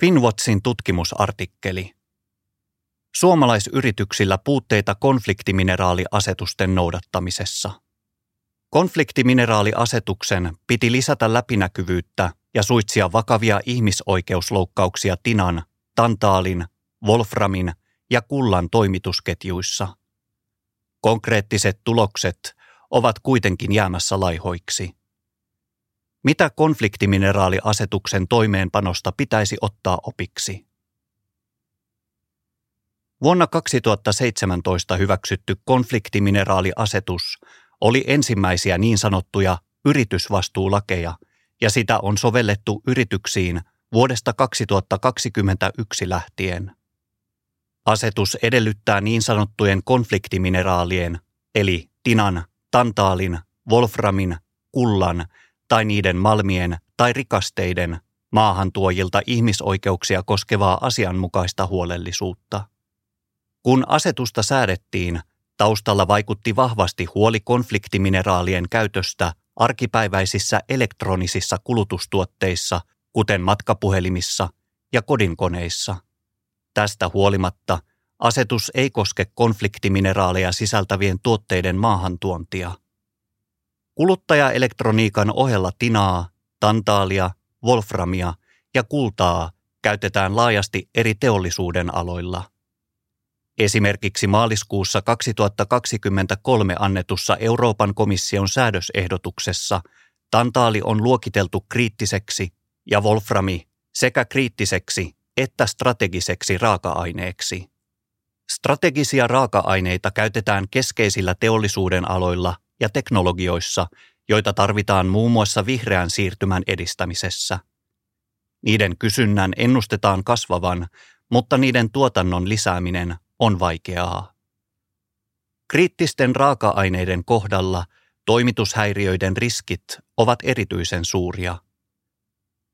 Finwatchin tutkimusartikkeli. Suomalaisyrityksillä puutteita konfliktimineraaliasetusten noudattamisessa. Konfliktimineraaliasetuksen piti lisätä läpinäkyvyyttä ja suitsia vakavia ihmisoikeusloukkauksia tinan, tantaalin, wolframin ja kullan toimitusketjuissa. Konkreettiset tulokset ovat kuitenkin jäämässä laihoiksi. Mitä konfliktimineraaliasetuksen toimeenpanosta pitäisi ottaa opiksi? Vuonna 2017 hyväksytty konfliktimineraaliasetus oli ensimmäisiä niin sanottuja yritysvastuulakeja, ja sitä on sovellettu yrityksiin vuodesta 2021 lähtien. Asetus edellyttää niin sanottujen konfliktimineraalien, eli tinan, tantaalin, wolframin, kullan tai niiden malmien tai rikasteiden maahantuojilta ihmisoikeuksia koskevaa asianmukaista huolellisuutta. Kun asetusta säädettiin, taustalla vaikutti vahvasti huoli konfliktimineraalien käytöstä arkipäiväisissä elektronisissa kulutustuotteissa, kuten matkapuhelimissa ja kodinkoneissa. Tästä huolimatta asetus ei koske konfliktimineraaleja sisältävien tuotteiden maahantuontia – Kuluttajaelektroniikan ohella tinaa, tantaalia, wolframia ja kultaa käytetään laajasti eri teollisuuden aloilla. Esimerkiksi maaliskuussa 2023 annetussa Euroopan komission säädösehdotuksessa tantaali on luokiteltu kriittiseksi ja wolframi sekä kriittiseksi että strategiseksi raaka-aineeksi. Strategisia raaka-aineita käytetään keskeisillä teollisuuden aloilla ja teknologioissa, joita tarvitaan muun muassa vihreän siirtymän edistämisessä. Niiden kysynnän ennustetaan kasvavan, mutta niiden tuotannon lisääminen on vaikeaa. Kriittisten raaka-aineiden kohdalla toimitushäiriöiden riskit ovat erityisen suuria.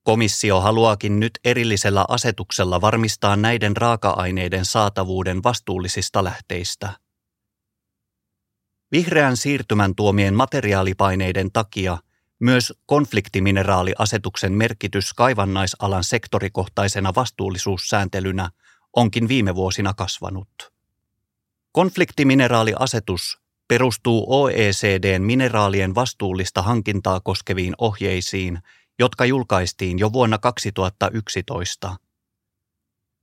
Komissio haluaakin nyt erillisellä asetuksella varmistaa näiden raaka-aineiden saatavuuden vastuullisista lähteistä. Vihreän siirtymän tuomien materiaalipaineiden takia myös konfliktimineraaliasetuksen merkitys kaivannaisalan sektorikohtaisena vastuullisuussääntelynä onkin viime vuosina kasvanut. Konfliktimineraaliasetus perustuu OECDn mineraalien vastuullista hankintaa koskeviin ohjeisiin, jotka julkaistiin jo vuonna 2011.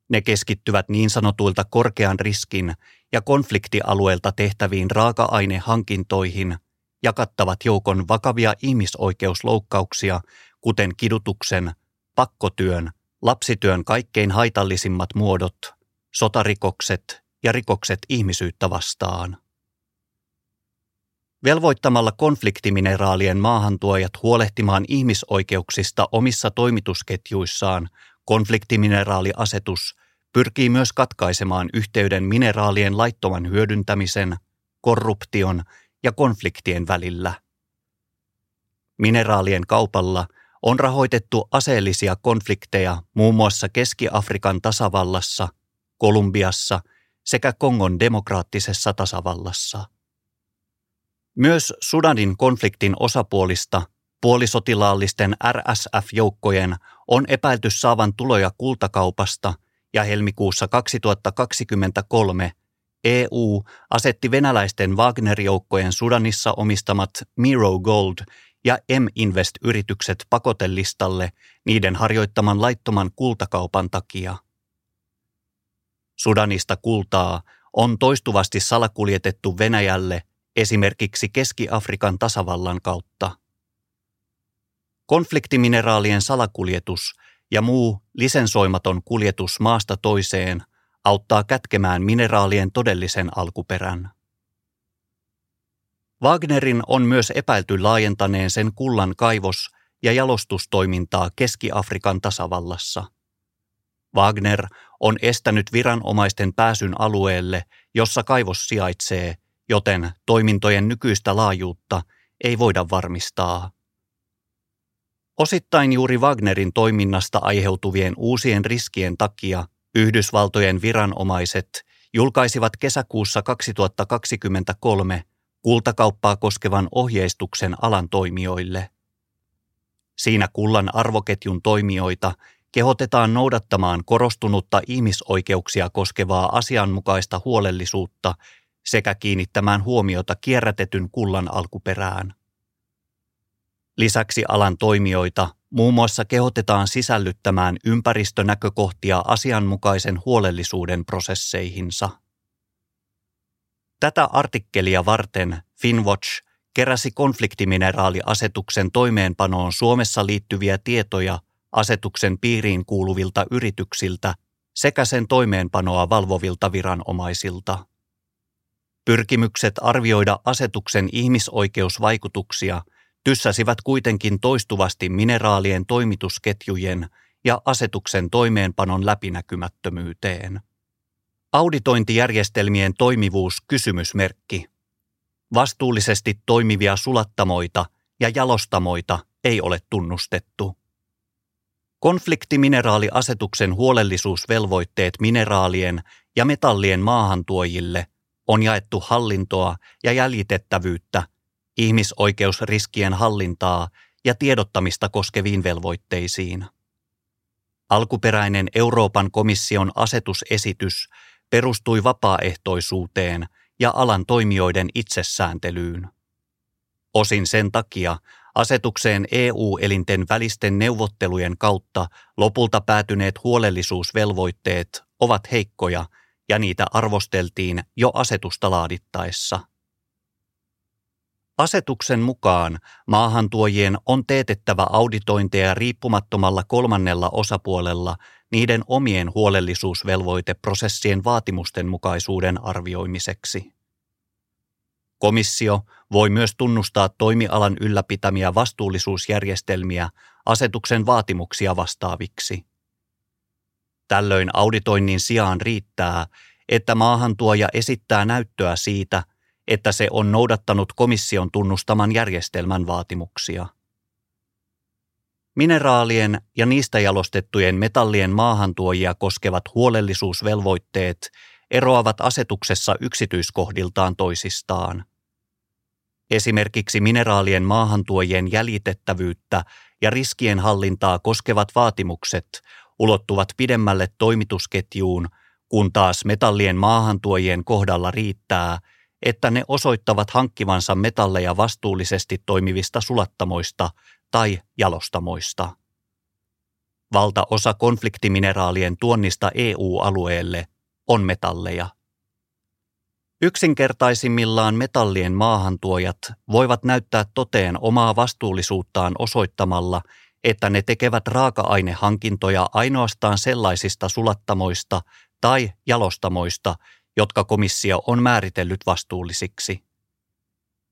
Ne keskittyvät niin sanotuilta korkean riskin ja konfliktialueelta tehtäviin raaka-ainehankintoihin ja kattavat joukon vakavia ihmisoikeusloukkauksia, kuten kidutuksen, pakkotyön, lapsityön kaikkein haitallisimmat muodot, sotarikokset ja rikokset ihmisyyttä vastaan. Velvoittamalla konfliktimineraalien maahantuojat huolehtimaan ihmisoikeuksista omissa toimitusketjuissaan konfliktimineraaliasetus pyrkii myös katkaisemaan yhteyden mineraalien laittoman hyödyntämisen, korruption ja konfliktien välillä. Mineraalien kaupalla on rahoitettu aseellisia konflikteja muun muassa Keski-Afrikan tasavallassa, Kolumbiassa sekä Kongon demokraattisessa tasavallassa. Myös Sudanin konfliktin osapuolista puolisotilaallisten RSF-joukkojen on epäilty saavan tuloja kultakaupasta – ja helmikuussa 2023 EU asetti venäläisten Wagner-joukkojen Sudanissa omistamat Miro Gold ja M-Invest-yritykset pakotelistalle niiden harjoittaman laittoman kultakaupan takia. Sudanista kultaa on toistuvasti salakuljetettu Venäjälle esimerkiksi Keski-Afrikan tasavallan kautta. Konfliktimineraalien salakuljetus ja muu lisensoimaton kuljetus maasta toiseen auttaa kätkemään mineraalien todellisen alkuperän. Wagnerin on myös epäilty laajentaneen sen kullan kaivos- ja jalostustoimintaa Keski-Afrikan tasavallassa. Wagner on estänyt viranomaisten pääsyn alueelle, jossa kaivos sijaitsee, joten toimintojen nykyistä laajuutta ei voida varmistaa. Osittain juuri Wagnerin toiminnasta aiheutuvien uusien riskien takia Yhdysvaltojen viranomaiset julkaisivat kesäkuussa 2023 kultakauppaa koskevan ohjeistuksen alan toimijoille. Siinä kullan arvoketjun toimijoita kehotetaan noudattamaan korostunutta ihmisoikeuksia koskevaa asianmukaista huolellisuutta sekä kiinnittämään huomiota kierrätetyn kullan alkuperään. Lisäksi alan toimijoita muun muassa kehotetaan sisällyttämään ympäristönäkökohtia asianmukaisen huolellisuuden prosesseihinsa. Tätä artikkelia varten Finwatch keräsi konfliktimineraaliasetuksen toimeenpanoon Suomessa liittyviä tietoja asetuksen piiriin kuuluvilta yrityksiltä sekä sen toimeenpanoa valvovilta viranomaisilta. Pyrkimykset arvioida asetuksen ihmisoikeusvaikutuksia tyssäsivät kuitenkin toistuvasti mineraalien toimitusketjujen ja asetuksen toimeenpanon läpinäkymättömyyteen. Auditointijärjestelmien toimivuus kysymysmerkki. Vastuullisesti toimivia sulattamoita ja jalostamoita ei ole tunnustettu. Konfliktimineraaliasetuksen huolellisuusvelvoitteet mineraalien ja metallien maahantuojille on jaettu hallintoa ja jäljitettävyyttä, ihmisoikeusriskien hallintaa ja tiedottamista koskeviin velvoitteisiin. Alkuperäinen Euroopan komission asetusesitys perustui vapaaehtoisuuteen ja alan toimijoiden itsesääntelyyn. Osin sen takia asetukseen EU-elinten välisten neuvottelujen kautta lopulta päätyneet huolellisuusvelvoitteet ovat heikkoja ja niitä arvosteltiin jo asetusta laadittaessa. Asetuksen mukaan maahantuojien on teetettävä auditointeja riippumattomalla kolmannella osapuolella niiden omien huolellisuusvelvoiteprosessien vaatimusten mukaisuuden arvioimiseksi. Komissio voi myös tunnustaa toimialan ylläpitämiä vastuullisuusjärjestelmiä asetuksen vaatimuksia vastaaviksi. Tällöin auditoinnin sijaan riittää, että maahantuoja esittää näyttöä siitä, että se on noudattanut komission tunnustaman järjestelmän vaatimuksia. Mineraalien ja niistä jalostettujen metallien maahantuojia koskevat huolellisuusvelvoitteet eroavat asetuksessa yksityiskohdiltaan toisistaan. Esimerkiksi mineraalien maahantuojien jäljitettävyyttä ja riskien hallintaa koskevat vaatimukset ulottuvat pidemmälle toimitusketjuun, kun taas metallien maahantuojien kohdalla riittää, että ne osoittavat hankkivansa metalleja vastuullisesti toimivista sulattamoista tai jalostamoista. Valtaosa konfliktimineraalien tuonnista EU-alueelle on metalleja. Yksinkertaisimmillaan metallien maahantuojat voivat näyttää toteen omaa vastuullisuuttaan osoittamalla, että ne tekevät raaka-ainehankintoja ainoastaan sellaisista sulattamoista tai jalostamoista, jotka komissio on määritellyt vastuullisiksi.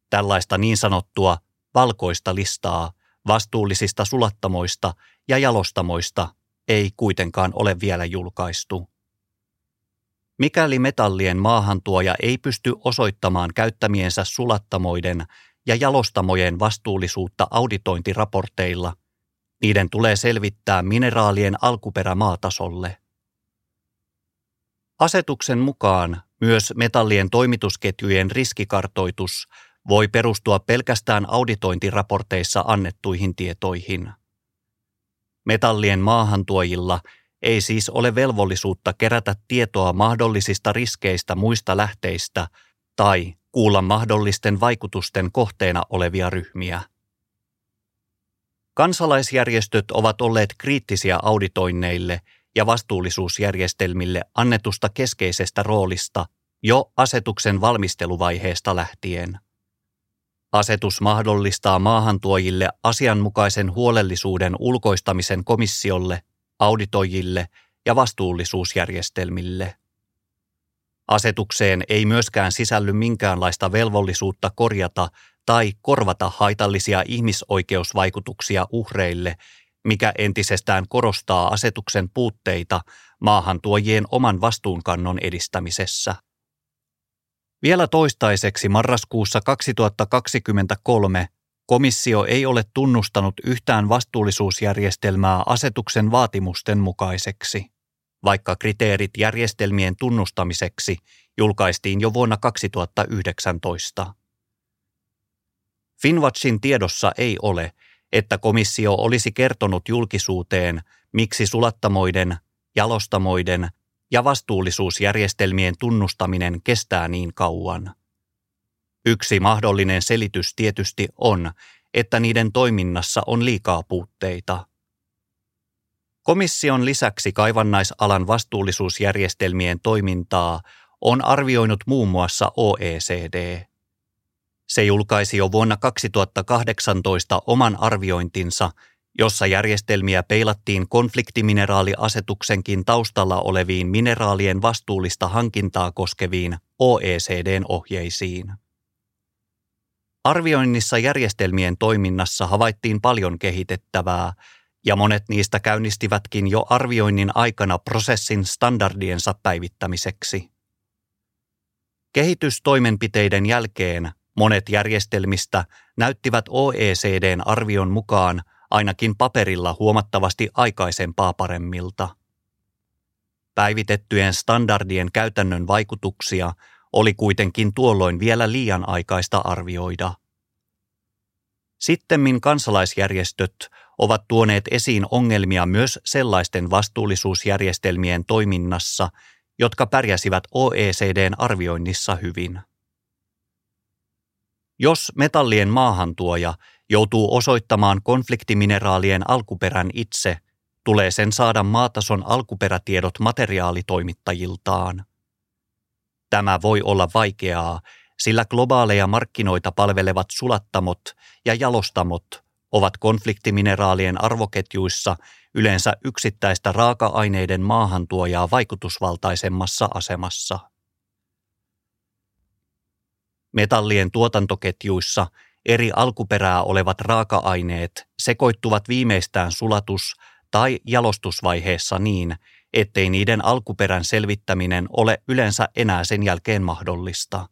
Tällaista niin sanottua valkoista listaa vastuullisista sulattamoista ja jalostamoista ei kuitenkaan ole vielä julkaistu. Mikäli metallien maahantuoja ei pysty osoittamaan käyttämiensä sulattamoiden ja jalostamojen vastuullisuutta auditointiraporteilla, niiden tulee selvittää mineraalien alkuperä maatasolle. Asetuksen mukaan myös metallien toimitusketjujen riskikartoitus voi perustua pelkästään auditointiraporteissa annettuihin tietoihin. Metallien maahantuojilla ei siis ole velvollisuutta kerätä tietoa mahdollisista riskeistä muista lähteistä tai kuulla mahdollisten vaikutusten kohteena olevia ryhmiä. Kansalaisjärjestöt ovat olleet kriittisiä auditoinneille ja vastuullisuusjärjestelmille annetusta keskeisestä roolista jo asetuksen valmisteluvaiheesta lähtien. Asetus mahdollistaa maahantuojille asianmukaisen huolellisuuden ulkoistamisen komissiolle, auditoijille ja vastuullisuusjärjestelmille. Asetukseen ei myöskään sisälly minkäänlaista velvollisuutta korjata tai korvata haitallisia ihmisoikeusvaikutuksia uhreille, mikä entisestään korostaa asetuksen puutteita maahantuojien oman vastuunkannon edistämisessä. Vielä toistaiseksi marraskuussa 2023 komissio ei ole tunnustanut yhtään vastuullisuusjärjestelmää asetuksen vaatimusten mukaiseksi, vaikka kriteerit järjestelmien tunnustamiseksi julkaistiin jo vuonna 2019. Finwatchin tiedossa ei ole, että komissio olisi kertonut julkisuuteen, miksi sulattamoiden, jalostamoiden ja vastuullisuusjärjestelmien tunnustaminen kestää niin kauan. Yksi mahdollinen selitys tietysti on, että niiden toiminnassa on liikaa puutteita. Komission lisäksi kaivannaisalan vastuullisuusjärjestelmien toimintaa on arvioinut muun muassa OECD. Se julkaisi jo vuonna 2018 oman arviointinsa, jossa järjestelmiä peilattiin konfliktimineraaliasetuksenkin taustalla oleviin mineraalien vastuullista hankintaa koskeviin OECDn ohjeisiin. Arvioinnissa järjestelmien toiminnassa havaittiin paljon kehitettävää, ja monet niistä käynnistivätkin jo arvioinnin aikana prosessin standardiensa päivittämiseksi. Kehitystoimenpiteiden jälkeen monet järjestelmistä näyttivät OECDn arvion mukaan ainakin paperilla huomattavasti aikaisempaa paremmilta. Päivitettyjen standardien käytännön vaikutuksia oli kuitenkin tuolloin vielä liian aikaista arvioida. Sittemmin kansalaisjärjestöt ovat tuoneet esiin ongelmia myös sellaisten vastuullisuusjärjestelmien toiminnassa, jotka pärjäsivät OECDn arvioinnissa hyvin. Jos metallien maahantuoja joutuu osoittamaan konfliktimineraalien alkuperän itse, tulee sen saada maatason alkuperätiedot materiaalitoimittajiltaan. Tämä voi olla vaikeaa, sillä globaaleja markkinoita palvelevat sulattamot ja jalostamot ovat konfliktimineraalien arvoketjuissa yleensä yksittäistä raaka-aineiden maahantuojaa vaikutusvaltaisemmassa asemassa. Metallien tuotantoketjuissa eri alkuperää olevat raaka-aineet sekoittuvat viimeistään sulatus- tai jalostusvaiheessa niin, ettei niiden alkuperän selvittäminen ole yleensä enää sen jälkeen mahdollista.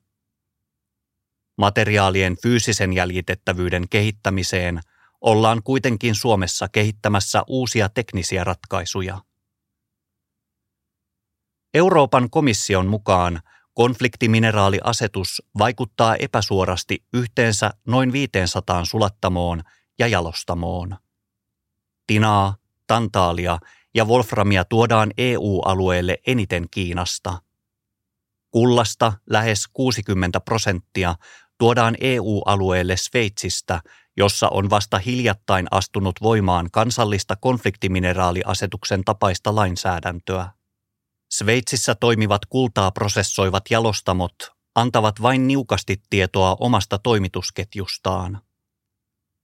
Materiaalien fyysisen jäljitettävyyden kehittämiseen ollaan kuitenkin Suomessa kehittämässä uusia teknisiä ratkaisuja. Euroopan komission mukaan konfliktimineraaliasetus vaikuttaa epäsuorasti yhteensä noin 500 sulattamoon ja jalostamoon. Tinaa, tantaalia ja wolframia tuodaan EU-alueelle eniten Kiinasta. Kullasta lähes 60 prosenttia tuodaan EU-alueelle Sveitsistä, jossa on vasta hiljattain astunut voimaan kansallista konfliktimineraaliasetuksen tapaista lainsäädäntöä. Sveitsissä toimivat kultaa prosessoivat jalostamot antavat vain niukasti tietoa omasta toimitusketjustaan.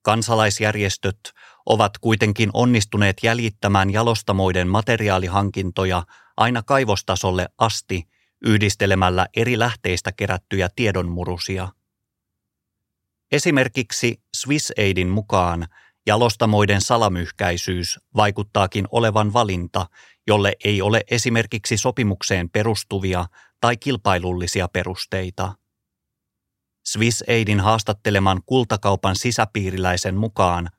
Kansalaisjärjestöt ovat kuitenkin onnistuneet jäljittämään jalostamoiden materiaalihankintoja aina kaivostasolle asti yhdistelemällä eri lähteistä kerättyjä tiedonmurusia. Esimerkiksi SwissAidin mukaan jalostamoiden salamyhkäisyys vaikuttaakin olevan valinta, jolle ei ole esimerkiksi sopimukseen perustuvia tai kilpailullisia perusteita. SwissAidin haastatteleman kultakaupan sisäpiiriläisen mukaan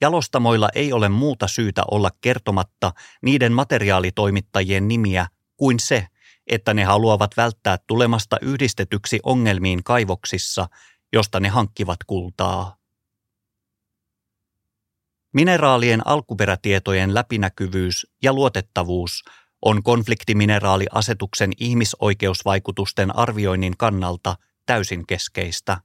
jalostamoilla ei ole muuta syytä olla kertomatta niiden materiaalitoimittajien nimiä kuin se, että ne haluavat välttää tulemasta yhdistetyksi ongelmiin kaivoksissa, josta ne hankkivat kultaa. Mineraalien alkuperätietojen läpinäkyvyys ja luotettavuus on konfliktimineraaliasetuksen ihmisoikeusvaikutusten arvioinnin kannalta täysin keskeistä.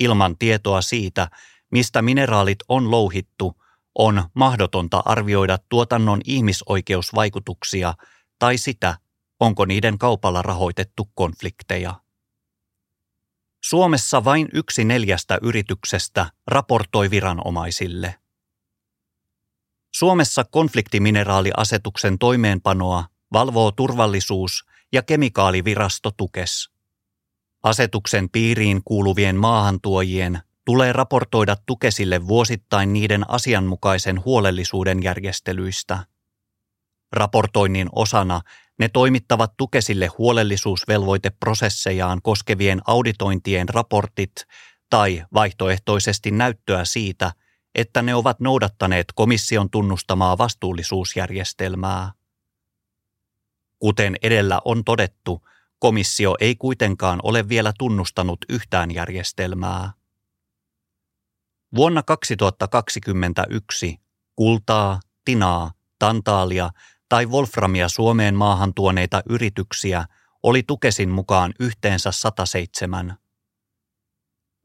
Ilman tietoa siitä, mistä mineraalit on louhittu, on mahdotonta arvioida tuotannon ihmisoikeusvaikutuksia tai sitä, onko niiden kaupalla rahoitettu konflikteja. Suomessa vain yksi neljästä yrityksestä raportoi viranomaisille. Suomessa konfliktimineraaliasetuksen toimeenpanoa valvoo turvallisuus- ja kemikaalivirasto Tukes. Asetuksen piiriin kuuluvien maahantuojien tulee raportoida Tukesille vuosittain niiden asianmukaisen huolellisuuden järjestelyistä. Raportoinnin osana ne toimittavat Tukesille huolellisuusvelvoiteprosessejaan koskevien auditointien raportit tai vaihtoehtoisesti näyttöä siitä, että ne ovat noudattaneet komission tunnustamaa vastuullisuusjärjestelmää. Kuten edellä on todettu, komissio ei kuitenkaan ole vielä tunnustanut yhtään järjestelmää. Vuonna 2021 kultaa, tinaa, tantaalia tai wolframia Suomeen maahan tuoneita yrityksiä oli Tukesin mukaan yhteensä 107.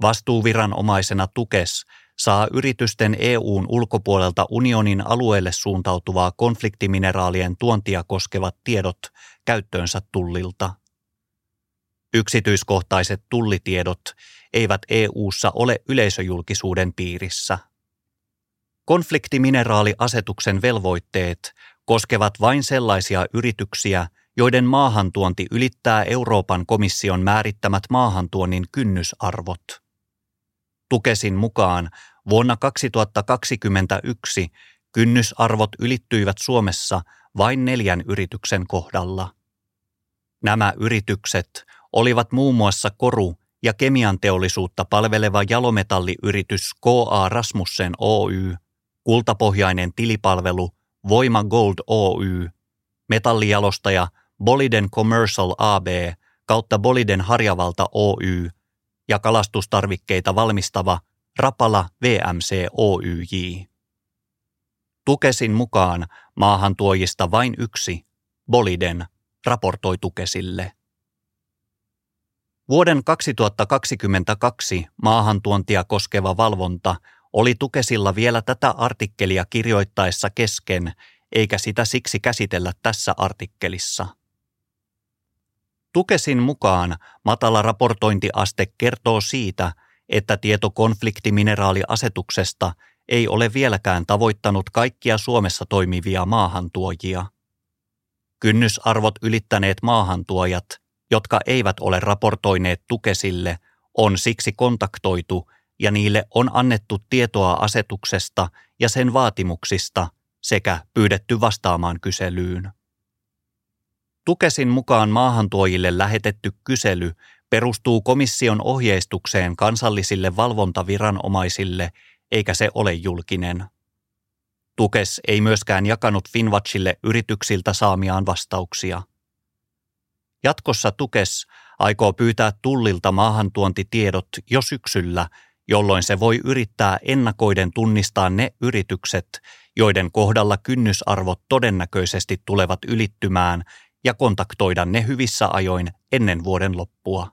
Vastuuviranomaisena Tukes saa yritysten EUn ulkopuolelta unionin alueelle suuntautuvaa konfliktimineraalien tuontia koskevat tiedot käyttöönsä tullilta. Yksityiskohtaiset tullitiedot eivät EU:ssa ole yleisöjulkisuuden piirissä. Konfliktimineraaliasetuksen velvoitteet koskevat vain sellaisia yrityksiä, joiden maahantuonti ylittää Euroopan komission määrittämät maahantuonnin kynnysarvot. Tukesin mukaan vuonna 2021 kynnysarvot ylittyivät Suomessa vain neljän yrityksen kohdalla. Nämä yritykset olivat muun muassa koru- ja kemian teollisuutta palveleva jalometalliyritys K.A. Rasmussen Oy, kultapohjainen tilipalvelu Voima Gold Oy, metallijalostaja Boliden Commercial AB kautta Boliden Harjavalta Oy ja kalastustarvikkeita valmistava Rapala VMC Oyj. Tukesin mukaan maahantuojista vain yksi, Boliden, raportoi Tukesille. Vuoden 2022 maahantuontia koskeva valvonta oli Tukesilla vielä tätä artikkelia kirjoittaessa kesken, eikä sitä siksi käsitellä tässä artikkelissa. Tukesin mukaan matala raportointiaste kertoo siitä, että tieto konfliktimineraaliasetuksesta ei ole vieläkään tavoittanut kaikkia Suomessa toimivia maahantuojia. Kynnysarvot ylittäneet maahantuojat, jotka eivät ole raportoineet Tukesille, on siksi kontaktoitu ja niille on annettu tietoa asetuksesta ja sen vaatimuksista sekä pyydetty vastaamaan kyselyyn. Tukesin mukaan maahantuojille lähetetty kysely perustuu komission ohjeistukseen kansallisille valvontaviranomaisille, eikä se ole julkinen. Tukes ei myöskään jakanut Finwatchille yrityksiltä saamiaan vastauksia. Jatkossa Tukes aikoo pyytää tullilta maahantuontitiedot jo syksyllä, jolloin se voi yrittää ennakoiden tunnistaa ne yritykset, joiden kohdalla kynnysarvot todennäköisesti tulevat ylittymään ja kontaktoida ne hyvissä ajoin ennen vuoden loppua.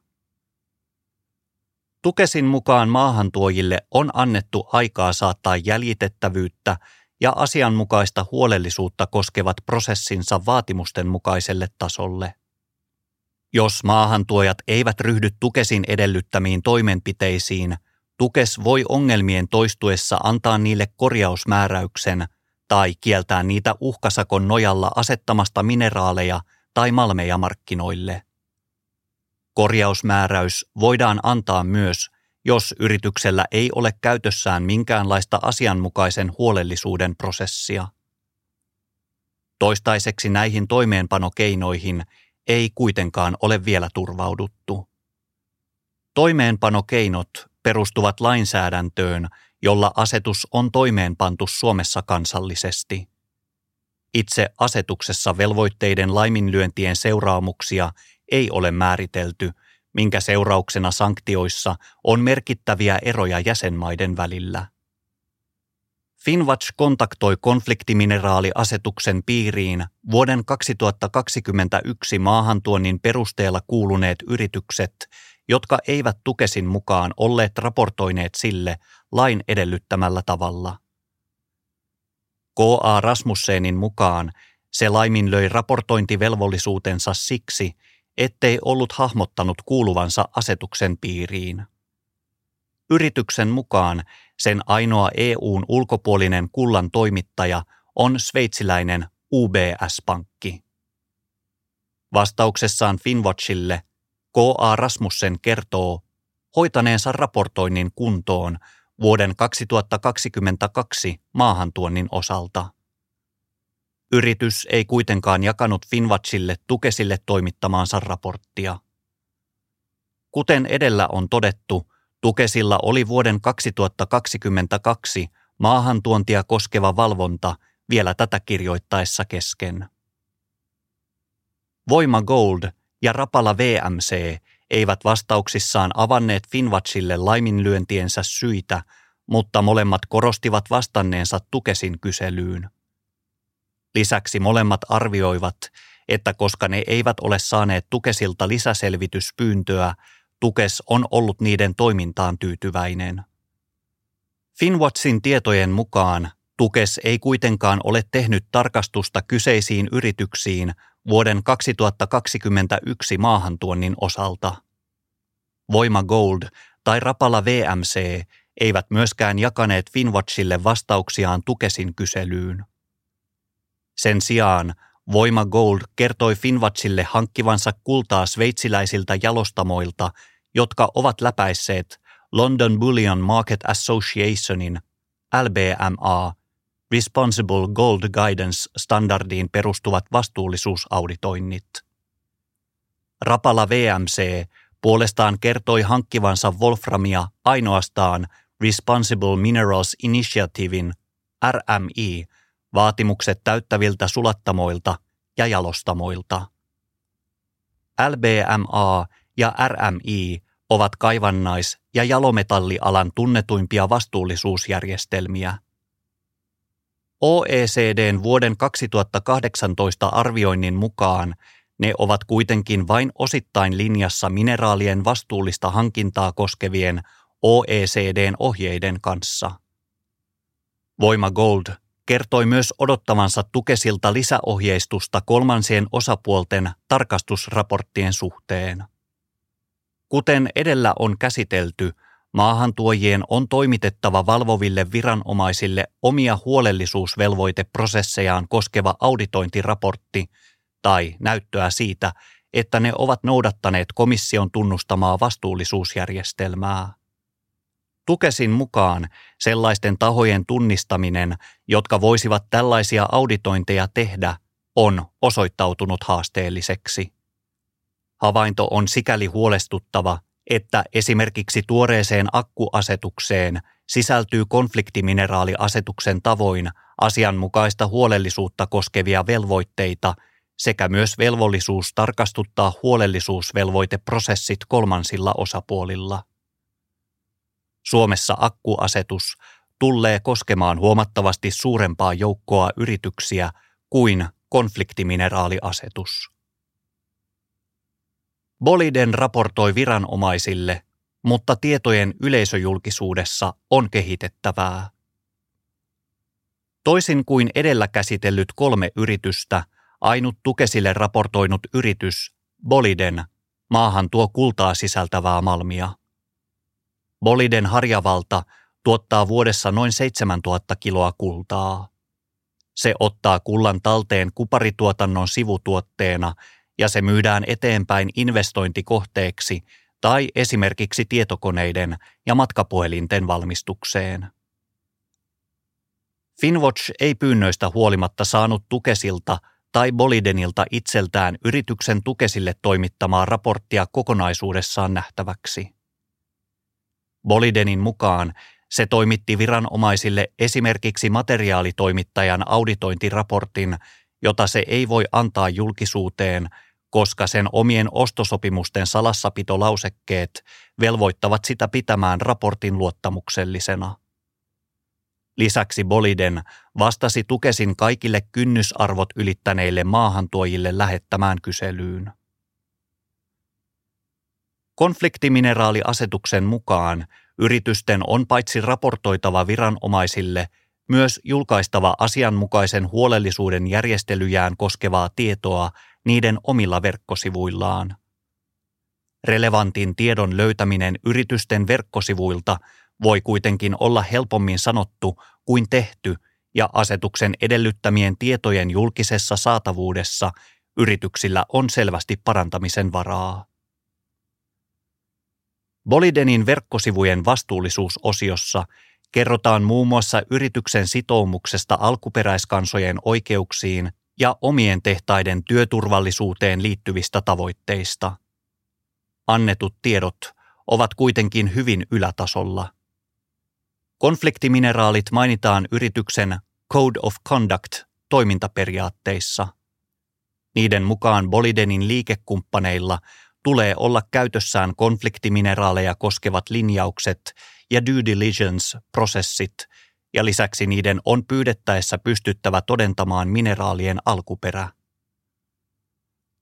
Tukesin mukaan maahantuojille on annettu aikaa saattaa jäljitettävyyttä ja asianmukaista huolellisuutta koskevat prosessinsa vaatimusten mukaiselle tasolle. Jos maahantuojat eivät ryhdy Tukesin edellyttämiin toimenpiteisiin, Tukes voi ongelmien toistuessa antaa niille korjausmääräyksen tai kieltää niitä uhkasakon nojalla asettamasta mineraaleja tai malmeja markkinoille. Korjausmääräys voidaan antaa myös, jos yrityksellä ei ole käytössään minkäänlaista asianmukaisen huolellisuuden prosessia. Toistaiseksi näihin toimeenpanokeinoihin ei kuitenkaan ole vielä turvauduttu. Toimeenpanokeinot perustuvat lainsäädäntöön, jolla asetus on toimeenpantu Suomessa kansallisesti. Itse asetuksessa velvoitteiden laiminlyöntien seuraamuksia ei ole määritelty, minkä seurauksena sanktioissa on merkittäviä eroja jäsenmaiden välillä. Finwatch kontaktoi konfliktimineraaliasetuksen piiriin vuoden 2021 maahantuonnin perusteella kuuluneet yritykset, jotka eivät tukesin mukaan olleet raportoineet sille lain edellyttämällä tavalla. K.A. Rasmussenin mukaan se laiminlöi raportointivelvollisuutensa siksi, ettei ollut hahmottanut kuuluvansa asetuksen piiriin. Yrityksen mukaan sen ainoa EUn ulkopuolinen kullan toimittaja on sveitsiläinen UBS-pankki. Vastauksessaan Finwatchille K.A. Rasmussen kertoo hoitaneensa raportoinnin kuntoon vuoden 2022 maahantuonnin osalta. Yritys ei kuitenkaan jakanut Finwatchille Tukesille toimittamaansa raporttia. Kuten edellä on todettu, Tukesilla oli vuoden 2022 maahantuontia koskeva valvonta vielä tätä kirjoittaessa kesken. Voima Gold ja Rapala VMC eivät vastauksissaan avanneet Finwatchille laiminlyöntiensä syitä, mutta molemmat korostivat vastanneensa Tukesin kyselyyn. Lisäksi molemmat arvioivat, että koska ne eivät ole saaneet Tukesilta lisäselvityspyyntöä, Tukes on ollut niiden toimintaan tyytyväinen. Finwatchin tietojen mukaan Tukes ei kuitenkaan ole tehnyt tarkastusta kyseisiin yrityksiin vuoden 2021 maahantuonnin osalta. Voima Gold tai Rapala VMC eivät myöskään jakaneet Finwatchille vastauksiaan Tukesin kyselyyn. Sen sijaan Voima Gold kertoi Finwatchille hankkivansa kultaa sveitsiläisiltä jalostamoilta, jotka ovat läpäisseet London Bullion Market Associationin LBMA Responsible Gold Guidance standardiin perustuvat vastuullisuusauditoinnit. Rapala VMC puolestaan kertoi hankkivansa Wolframia ainoastaan Responsible Minerals Initiativein RMI vaatimukset täyttäviltä sulattamoilta ja jalostamoilta. LBMA ja RMI ovat kaivannais- ja jalometallialan tunnetuimpia vastuullisuusjärjestelmiä. OECDn vuoden 2018 arvioinnin mukaan ne ovat kuitenkin vain osittain linjassa mineraalien vastuullista hankintaa koskevien OECDn ohjeiden kanssa. Voima Gold kertoi myös odottavansa tukesilta lisäohjeistusta kolmansien osapuolten tarkastusraporttien suhteen. Kuten edellä on käsitelty, maahantuojien on toimitettava valvoville viranomaisille omia huolellisuusvelvoiteprosessejaan koskeva auditointiraportti tai näyttöä siitä, että ne ovat noudattaneet komission tunnustamaa vastuullisuusjärjestelmää. Tukesin mukaan sellaisten tahojen tunnistaminen, jotka voisivat tällaisia auditointeja tehdä, on osoittautunut haasteelliseksi. Havainto on sikäli huolestuttava, että esimerkiksi tuoreeseen akkuasetukseen sisältyy konfliktimineraaliasetuksen tavoin asianmukaista huolellisuutta koskevia velvoitteita sekä myös velvollisuus tarkastuttaa huolellisuusvelvoiteprosessit kolmansilla osapuolilla. Suomessa akkuasetus tullee koskemaan huomattavasti suurempaa joukkoa yrityksiä kuin konfliktimineraaliasetus. Boliden raportoi viranomaisille, mutta tietojen yleisöjulkisuudessa on kehitettävää. Toisin kuin edellä käsitellyt kolme yritystä, ainut Tukesille raportoinut yritys, Boliden, maahan tuo kultaa sisältävää malmia. Boliden harjavalta tuottaa vuodessa noin 7000 kiloa kultaa. Se ottaa kullan talteen kuparituotannon sivutuotteena ja se myydään eteenpäin investointikohteeksi tai esimerkiksi tietokoneiden ja matkapuhelinten valmistukseen. Finwatch ei pyynnöistä huolimatta saanut Tukesilta tai Bolidenilta itseltään yrityksen Tukesille toimittamaa raporttia kokonaisuudessaan nähtäväksi. Bolidenin mukaan se toimitti viranomaisille esimerkiksi materiaalitoimittajan auditointiraportin, jota se ei voi antaa julkisuuteen, koska sen omien ostosopimusten salassapitolausekkeet velvoittavat sitä pitämään raportin luottamuksellisena. Lisäksi Boliden vastasi Tukesin kaikille kynnysarvot ylittäneille maahantuojille lähettämään kyselyyn. Konfliktimineraaliasetuksen mukaan yritysten on paitsi raportoitava viranomaisille, myös julkaistava asianmukaisen huolellisuuden järjestelyjään koskevaa tietoa niiden omilla verkkosivuillaan. Relevantin tiedon löytäminen yritysten verkkosivuilta voi kuitenkin olla helpommin sanottu kuin tehty ja asetuksen edellyttämien tietojen julkisessa saatavuudessa yrityksillä on selvästi parantamisen varaa. Bolidenin verkkosivujen vastuullisuusosiossa kerrotaan muun muassa yrityksen sitoumuksesta alkuperäiskansojen oikeuksiin ja omien tehtaiden työturvallisuuteen liittyvistä tavoitteista. Annetut tiedot ovat kuitenkin hyvin ylätasolla. Konfliktimineraalit mainitaan yrityksen Code of Conduct toimintaperiaatteissa. Niiden mukaan Bolidenin liikekumppaneilla tulee olla käytössään konfliktimineraaleja koskevat linjaukset ja due diligence-prosessit, ja lisäksi niiden on pyydettäessä pystyttävä todentamaan mineraalien alkuperä.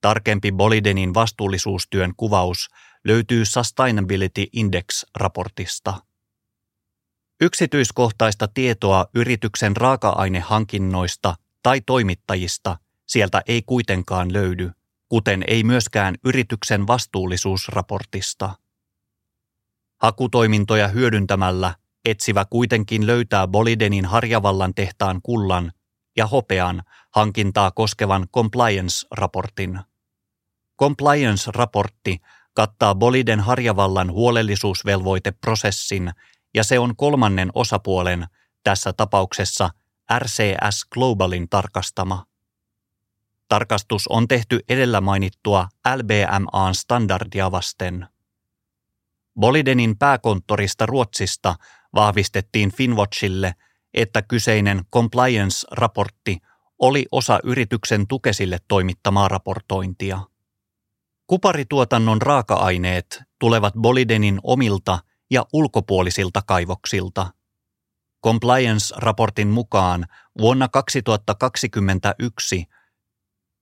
Tarkempi Bolidenin vastuullisuustyön kuvaus löytyy Sustainability Index-raportista. Yksityiskohtaista tietoa yrityksen raaka-ainehankinnoista tai toimittajista sieltä ei kuitenkaan löydy, kuten ei myöskään yrityksen vastuullisuusraportista. Hakutoimintoja hyödyntämällä etsivä kuitenkin löytää Bolidenin Harjavallan tehtaan kullan ja hopean hankintaa koskevan compliance-raportin. Compliance-raportti kattaa Boliden Harjavallan huolellisuusvelvoiteprosessin ja se on kolmannen osapuolen, tässä tapauksessa RCS Globalin tarkastama. Tarkastus on tehty edellä mainittua LBMAn standardia vasten. Bolidenin pääkonttorista Ruotsista vahvistettiin Finwatchille, että kyseinen compliance-raportti oli osa yrityksen tukesille toimittamaa raportointia. Kuparituotannon raaka-aineet tulevat Bolidenin omilta ja ulkopuolisilta kaivoksilta. Compliance-raportin mukaan vuonna 2021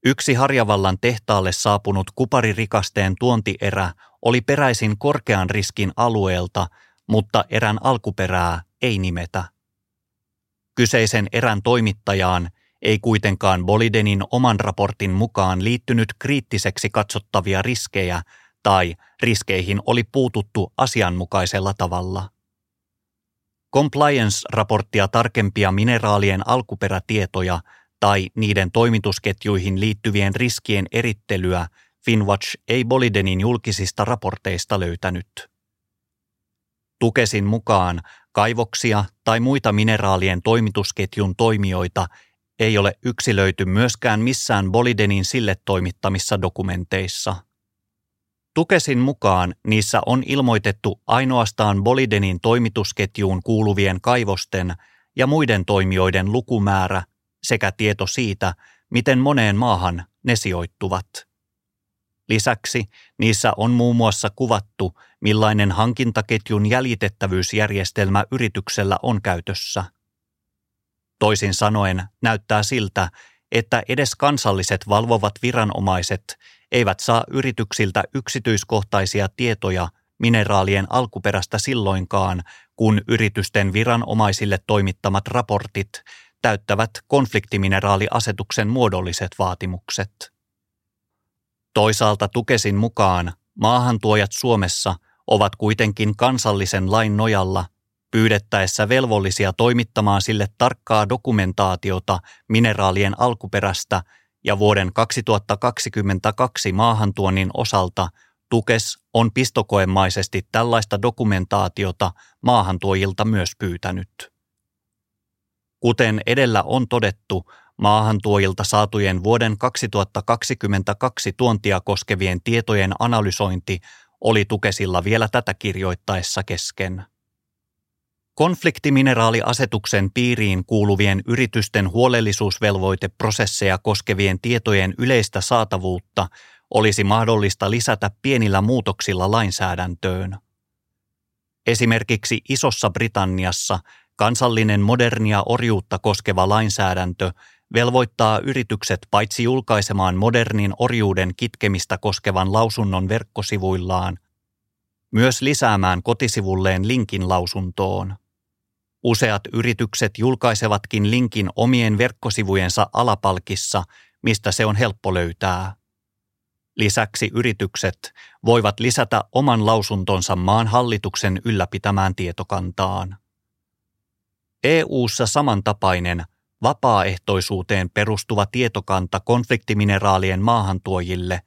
yksi Harjavallan tehtaalle saapunut kuparirikasteen tuontierä oli peräisin korkean riskin alueelta, mutta erän alkuperää ei nimetä. Kyseisen erän toimittajaan ei kuitenkaan Bolidenin oman raportin mukaan liittynyt kriittiseksi katsottavia riskejä tai riskeihin oli puututtu asianmukaisella tavalla. Compliance-raporttia tarkempia mineraalien alkuperätietoja tai niiden toimitusketjuihin liittyvien riskien erittelyä Finwatch ei Bolidenin julkisista raporteista löytänyt. Tukesin mukaan kaivoksia tai muita mineraalien toimitusketjun toimijoita ei ole yksilöity myöskään missään Bolidenin sille toimittamissa dokumenteissa. Tukesin mukaan niissä on ilmoitettu ainoastaan Bolidenin toimitusketjuun kuuluvien kaivosten ja muiden toimijoiden lukumäärä sekä tieto siitä, miten moneen maahan ne sijoittuvat. Lisäksi niissä on muun muassa kuvattu, millainen hankintaketjun jäljitettävyysjärjestelmä yrityksellä on käytössä. Toisin sanoen näyttää siltä, että edes kansalliset valvovat viranomaiset eivät saa yrityksiltä yksityiskohtaisia tietoja mineraalien alkuperästä silloinkaan, kun yritysten viranomaisille toimittamat raportit täyttävät konfliktimineraaliasetuksen muodolliset vaatimukset. Toisaalta Tukesin mukaan maahantuojat Suomessa ovat kuitenkin kansallisen lain nojalla pyydettäessä velvollisia toimittamaan sille tarkkaa dokumentaatiota mineraalien alkuperästä ja vuoden 2022 maahantuonnin osalta Tukes on pistokoemaisesti tällaista dokumentaatiota maahantuojilta myös pyytänyt. Kuten edellä on todettu, maahantuojilta saatujen vuoden 2022 tuontia koskevien tietojen analysointi oli Tukesilla vielä tätä kirjoittaessa kesken. Konfliktimineraaliasetuksen piiriin kuuluvien yritysten huolellisuusvelvoiteprosesseja koskevien tietojen yleistä saatavuutta olisi mahdollista lisätä pienillä muutoksilla lainsäädäntöön. Esimerkiksi Isossa Britanniassa kansallinen modernia orjuutta koskeva lainsäädäntö velvoittaa yritykset paitsi julkaisemaan modernin orjuuden kitkemistä koskevan lausunnon verkkosivuillaan, myös lisäämään kotisivulleen linkin lausuntoon. Useat yritykset julkaisevatkin linkin omien verkkosivujensa alapalkissa, mistä se on helppo löytää. Lisäksi yritykset voivat lisätä oman lausuntonsa maan hallituksen ylläpitämään tietokantaan. EU:ssa samantapainen vapaaehtoisuuteen perustuva tietokanta konfliktimineraalien maahantuojille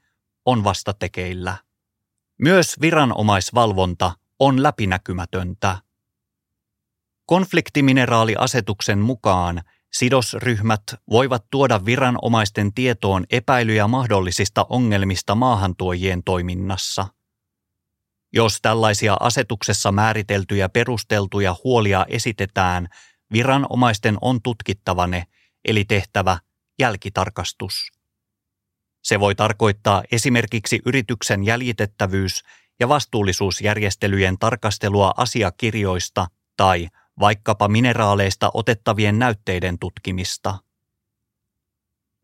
on vasta tekeillä. Myös viranomaisvalvonta on läpinäkymätöntä. Konfliktimineraaliasetuksen mukaan sidosryhmät voivat tuoda viranomaisten tietoon epäilyjä mahdollisista ongelmista maahantuojien toiminnassa. Jos tällaisia asetuksessa määriteltyjä perusteltuja huolia esitetään, viranomaisten on tutkittava ne, eli tehtävä jälkitarkastus. Se voi tarkoittaa esimerkiksi yrityksen jäljitettävyys- ja vastuullisuusjärjestelyjen tarkastelua asiakirjoista tai vaikkapa mineraaleista otettavien näytteiden tutkimista.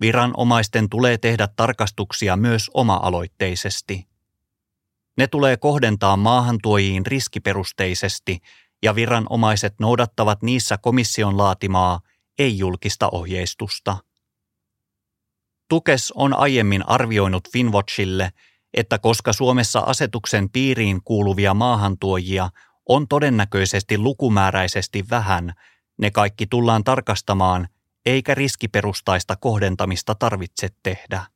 Viranomaisten tulee tehdä tarkastuksia myös oma-aloitteisesti. Ne tulee kohdentaa maahantuojiin riskiperusteisesti ja viranomaiset noudattavat niissä komission laatimaa ei-julkista ohjeistusta. Tukes on aiemmin arvioinut Finwatchille, että koska Suomessa asetuksen piiriin kuuluvia maahantuojia on todennäköisesti lukumääräisesti vähän, ne kaikki tullaan tarkastamaan, eikä riskiperustaista kohdentamista tarvitse tehdä.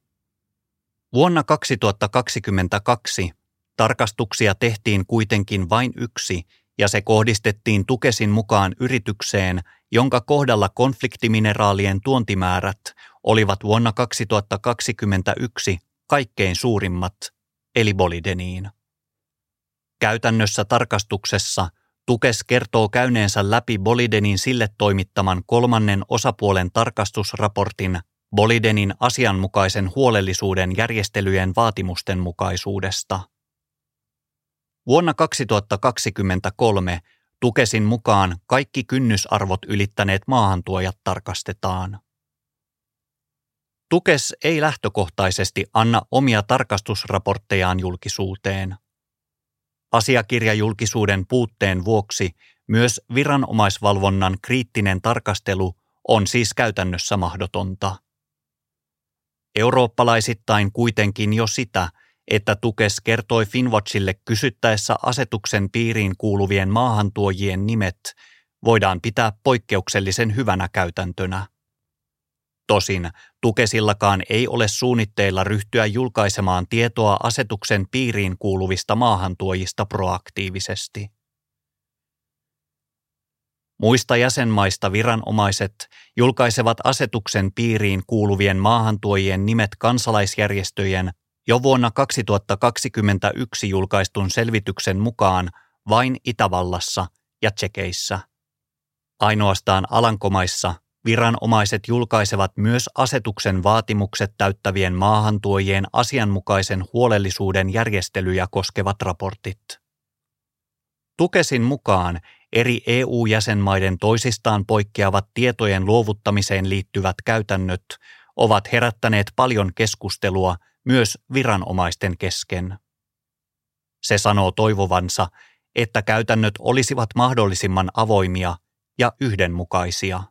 Vuonna 2022 tarkastuksia tehtiin kuitenkin vain yksi ja se kohdistettiin Tukesin mukaan yritykseen, jonka kohdalla konfliktimineraalien tuontimäärät olivat vuonna 2021 kaikkein suurimmat, eli bolideniin. Käytännössä tarkastuksessa Tukes kertoo käyneensä läpi Bolidenin sille toimittaman kolmannen osapuolen tarkastusraportin Bolidenin asianmukaisen huolellisuuden järjestelyjen vaatimusten mukaisuudesta. Vuonna 2023 Tukesin mukaan kaikki kynnysarvot ylittäneet maahantuojat tarkastetaan. Tukes ei lähtökohtaisesti anna omia tarkastusraporttejaan julkisuuteen. Asiakirjajulkisuuden puutteen vuoksi myös viranomaisvalvonnan kriittinen tarkastelu on siis käytännössä mahdotonta. Eurooppalaisittain kuitenkin jo sitä, että Tukes kertoi Finwatchille kysyttäessä asetuksen piiriin kuuluvien maahantuojien nimet, voidaan pitää poikkeuksellisen hyvänä käytäntönä. Tosin Tukesillakaan ei ole suunnitteilla ryhtyä julkaisemaan tietoa asetuksen piiriin kuuluvista maahantuojista proaktiivisesti. Muista jäsenmaista viranomaiset julkaisevat asetuksen piiriin kuuluvien maahantuojien nimet kansalaisjärjestöjen jo vuonna 2021 julkaistun selvityksen mukaan vain Itävallassa ja Tsekeissä. Ainoastaan Alankomaissa viranomaiset julkaisevat myös asetuksen vaatimukset täyttävien maahantuojien asianmukaisen huolellisuuden järjestelyjä koskevat raportit. Tukesin mukaan eri EU-jäsenmaiden toisistaan poikkeavat tietojen luovuttamiseen liittyvät käytännöt ovat herättäneet paljon keskustelua myös viranomaisten kesken. Se sanoo toivovansa, että käytännöt olisivat mahdollisimman avoimia ja yhdenmukaisia.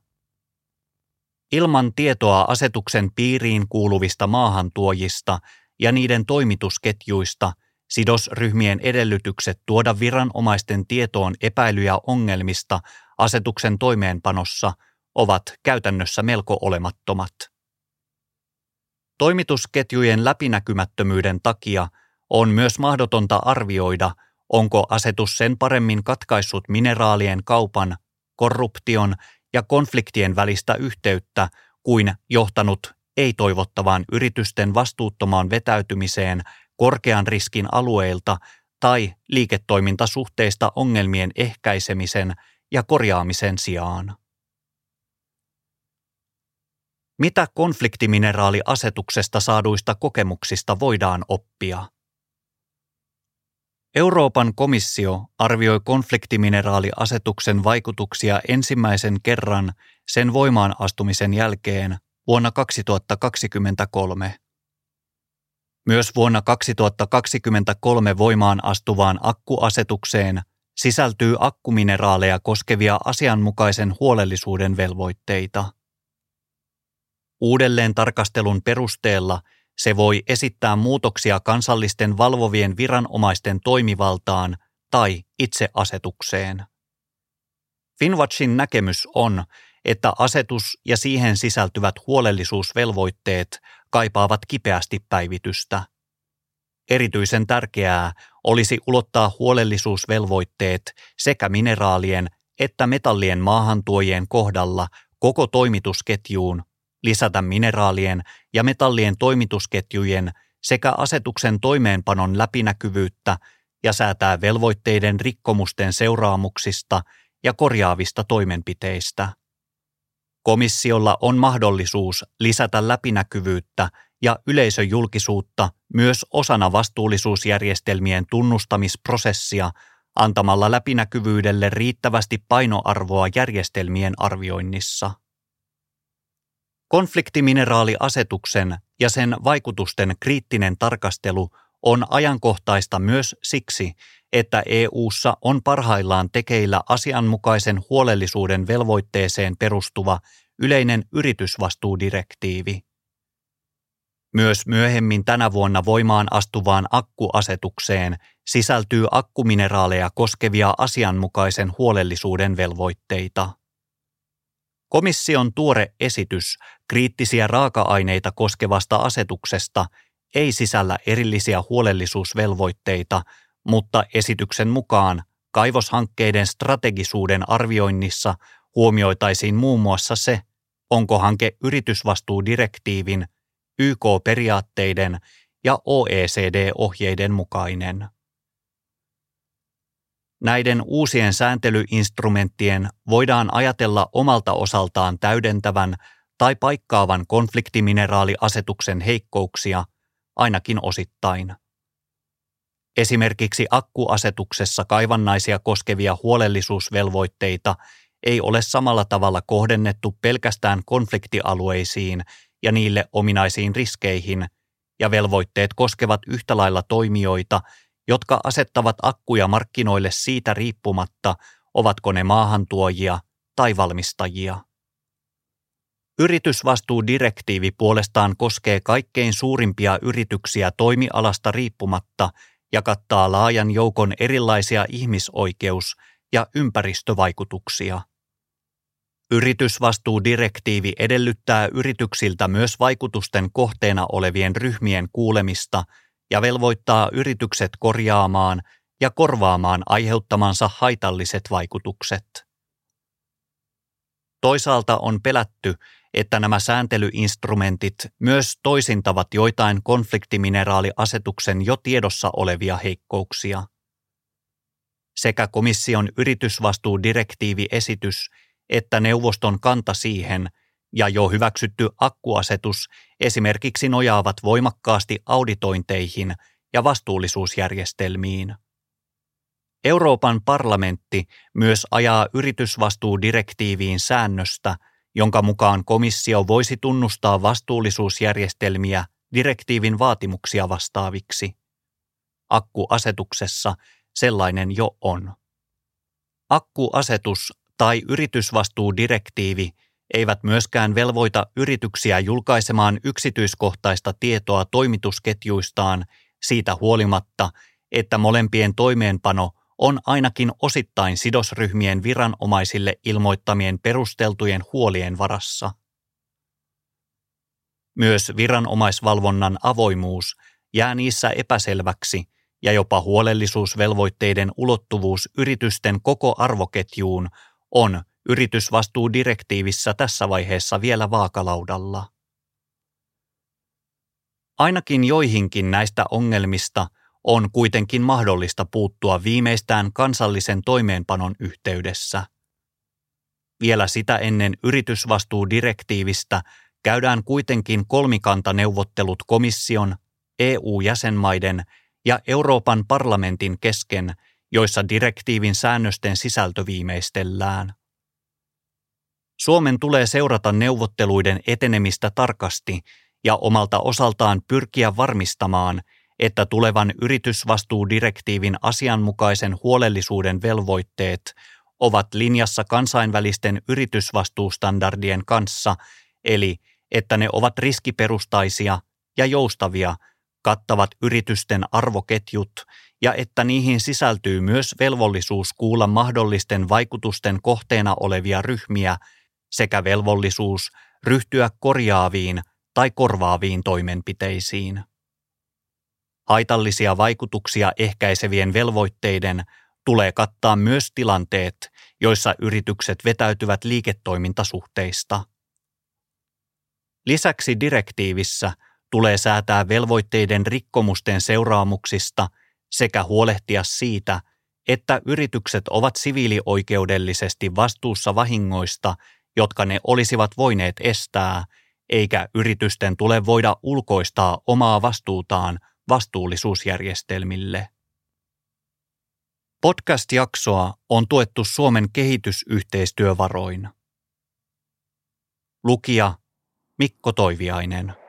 Ilman tietoa asetuksen piiriin kuuluvista maahantuojista ja niiden toimitusketjuista sidosryhmien edellytykset tuoda viranomaisten tietoon epäilyjä ongelmista asetuksen toimeenpanossa ovat käytännössä melko olemattomat. Toimitusketjujen läpinäkymättömyyden takia on myös mahdotonta arvioida, onko asetus sen paremmin katkaissut mineraalien kaupan, korruption ja konfliktien välistä yhteyttä kuin johtanut ei-toivottavaan yritysten vastuuttomaan vetäytymiseen korkean riskin alueilta tai liiketoimintasuhteista ongelmien ehkäisemisen ja korjaamisen sijaan. Mitä konfliktimineraaliasetuksesta saaduista kokemuksista voidaan oppia? Euroopan komissio arvioi konfliktimineraaliasetuksen vaikutuksia ensimmäisen kerran sen voimaan astumisen jälkeen vuonna 2023. Myös vuonna 2023 voimaan astuvaan akkuasetukseen sisältyy akkumineraaleja koskevia asianmukaisen huolellisuuden velvoitteita. Uudelleen tarkastelun perusteella – se voi esittää muutoksia kansallisten valvovien viranomaisten toimivaltaan tai itseasetukseen. Finwatchin näkemys on, että asetus ja siihen sisältyvät huolellisuusvelvoitteet kaipaavat kipeästi päivitystä. Erityisen tärkeää olisi ulottaa huolellisuusvelvoitteet sekä mineraalien että metallien maahantuojien kohdalla koko toimitusketjuun lisätä mineraalien ja metallien toimitusketjujen sekä asetuksen toimeenpanon läpinäkyvyyttä ja säätää velvoitteiden rikkomusten seuraamuksista ja korjaavista toimenpiteistä. Komissiolla on mahdollisuus lisätä läpinäkyvyyttä ja yleisöjulkisuutta myös osana vastuullisuusjärjestelmien tunnustamisprosessia antamalla läpinäkyvyydelle riittävästi painoarvoa järjestelmien arvioinnissa. Konfliktimineraaliasetuksen ja sen vaikutusten kriittinen tarkastelu on ajankohtaista myös siksi, että EU:ssa on parhaillaan tekeillä asianmukaisen huolellisuuden velvoitteeseen perustuva yleinen yritysvastuudirektiivi. Myös myöhemmin tänä vuonna voimaan astuvaan akkuasetukseen sisältyy akkumineraaleja koskevia asianmukaisen huolellisuuden velvoitteita. Komission tuore esitys kriittisiä raaka-aineita koskevasta asetuksesta ei sisällä erillisiä huolellisuusvelvoitteita, mutta esityksen mukaan kaivoshankkeiden strategisuuden arvioinnissa huomioitaisiin muun muassa se, onko hanke yritysvastuudirektiivin, YK-periaatteiden ja OECD-ohjeiden mukainen. Näiden uusien sääntelyinstrumenttien voidaan ajatella omalta osaltaan täydentävän tai paikkaavan konfliktimineraaliasetuksen heikkouksia ainakin osittain. Esimerkiksi akkuasetuksessa kaivannaisia koskevia huolellisuusvelvoitteita ei ole samalla tavalla kohdennettu pelkästään konfliktialueisiin ja niille ominaisiin riskeihin, ja velvoitteet koskevat yhtä lailla toimijoita, jotka asettavat akkuja markkinoille siitä riippumatta, ovatko ne maahantuojia tai valmistajia. Yritysvastuudirektiivi puolestaan koskee kaikkein suurimpia yrityksiä toimialasta riippumatta ja kattaa laajan joukon erilaisia ihmisoikeus- ja ympäristövaikutuksia. Yritysvastuudirektiivi edellyttää yrityksiltä myös vaikutusten kohteena olevien ryhmien kuulemista ja velvoittaa yritykset korjaamaan ja korvaamaan aiheuttamansa haitalliset vaikutukset. Toisaalta on pelätty, että nämä sääntelyinstrumentit myös toisintavat joitain konfliktimineraaliasetuksen jo tiedossa olevia heikkouksia. Sekä komission yritysvastuudirektiiviesitys että neuvoston kanta siihen ja jo hyväksytty akkuasetus esimerkiksi nojaavat voimakkaasti auditointeihin ja vastuullisuusjärjestelmiin. Euroopan parlamentti myös ajaa yritysvastuudirektiiviin säännöstä, jonka mukaan komissio voisi tunnustaa vastuullisuusjärjestelmiä direktiivin vaatimuksia vastaaviksi. Akkuasetuksessa sellainen jo on. Akkuasetus tai yritysvastuudirektiivi eivät myöskään velvoita yrityksiä julkaisemaan yksityiskohtaista tietoa toimitusketjuistaan siitä huolimatta, että molempien toimeenpano on ainakin osittain sidosryhmien viranomaisille ilmoittamien perusteltujen huolien varassa. Myös viranomaisvalvonnan avoimuus jää niissä epäselväksi ja jopa huolellisuusvelvoitteiden ulottuvuus yritysten koko arvoketjuun on yritysvastuudirektiivissä tässä vaiheessa vielä vaakalaudalla. Ainakin joihinkin näistä ongelmista on kuitenkin mahdollista puuttua viimeistään kansallisen toimeenpanon yhteydessä. Vielä sitä ennen yritysvastuudirektiivistä käydään kuitenkin kolmikantaneuvottelut komission, EU-jäsenmaiden ja Euroopan parlamentin kesken joissa direktiivin säännösten sisältö viimeistellään. Suomen tulee seurata neuvotteluiden etenemistä tarkasti ja omalta osaltaan pyrkiä varmistamaan, että tulevan yritysvastuudirektiivin asianmukaisen huolellisuuden velvoitteet ovat linjassa kansainvälisten yritysvastuustandardien kanssa, eli että ne ovat riskiperustaisia ja joustavia, kattavat yritysten arvoketjut ja että niihin sisältyy myös velvollisuus kuulla mahdollisten vaikutusten kohteena olevia ryhmiä sekä velvollisuus ryhtyä korjaaviin tai korvaaviin toimenpiteisiin. Haitallisia vaikutuksia ehkäisevien velvoitteiden tulee kattaa myös tilanteet, joissa yritykset vetäytyvät liiketoimintasuhteista. Lisäksi direktiivissä tulee säätää velvoitteiden rikkomusten seuraamuksista – sekä huolehtia siitä, että yritykset ovat siviilioikeudellisesti vastuussa vahingoista, jotka ne olisivat voineet estää, eikä yritysten tule voida ulkoistaa omaa vastuutaan vastuullisuusjärjestelmille. Podcast-jaksoa on tuettu Suomen kehitysyhteistyövaroin. Lukija Mikko Toiviainen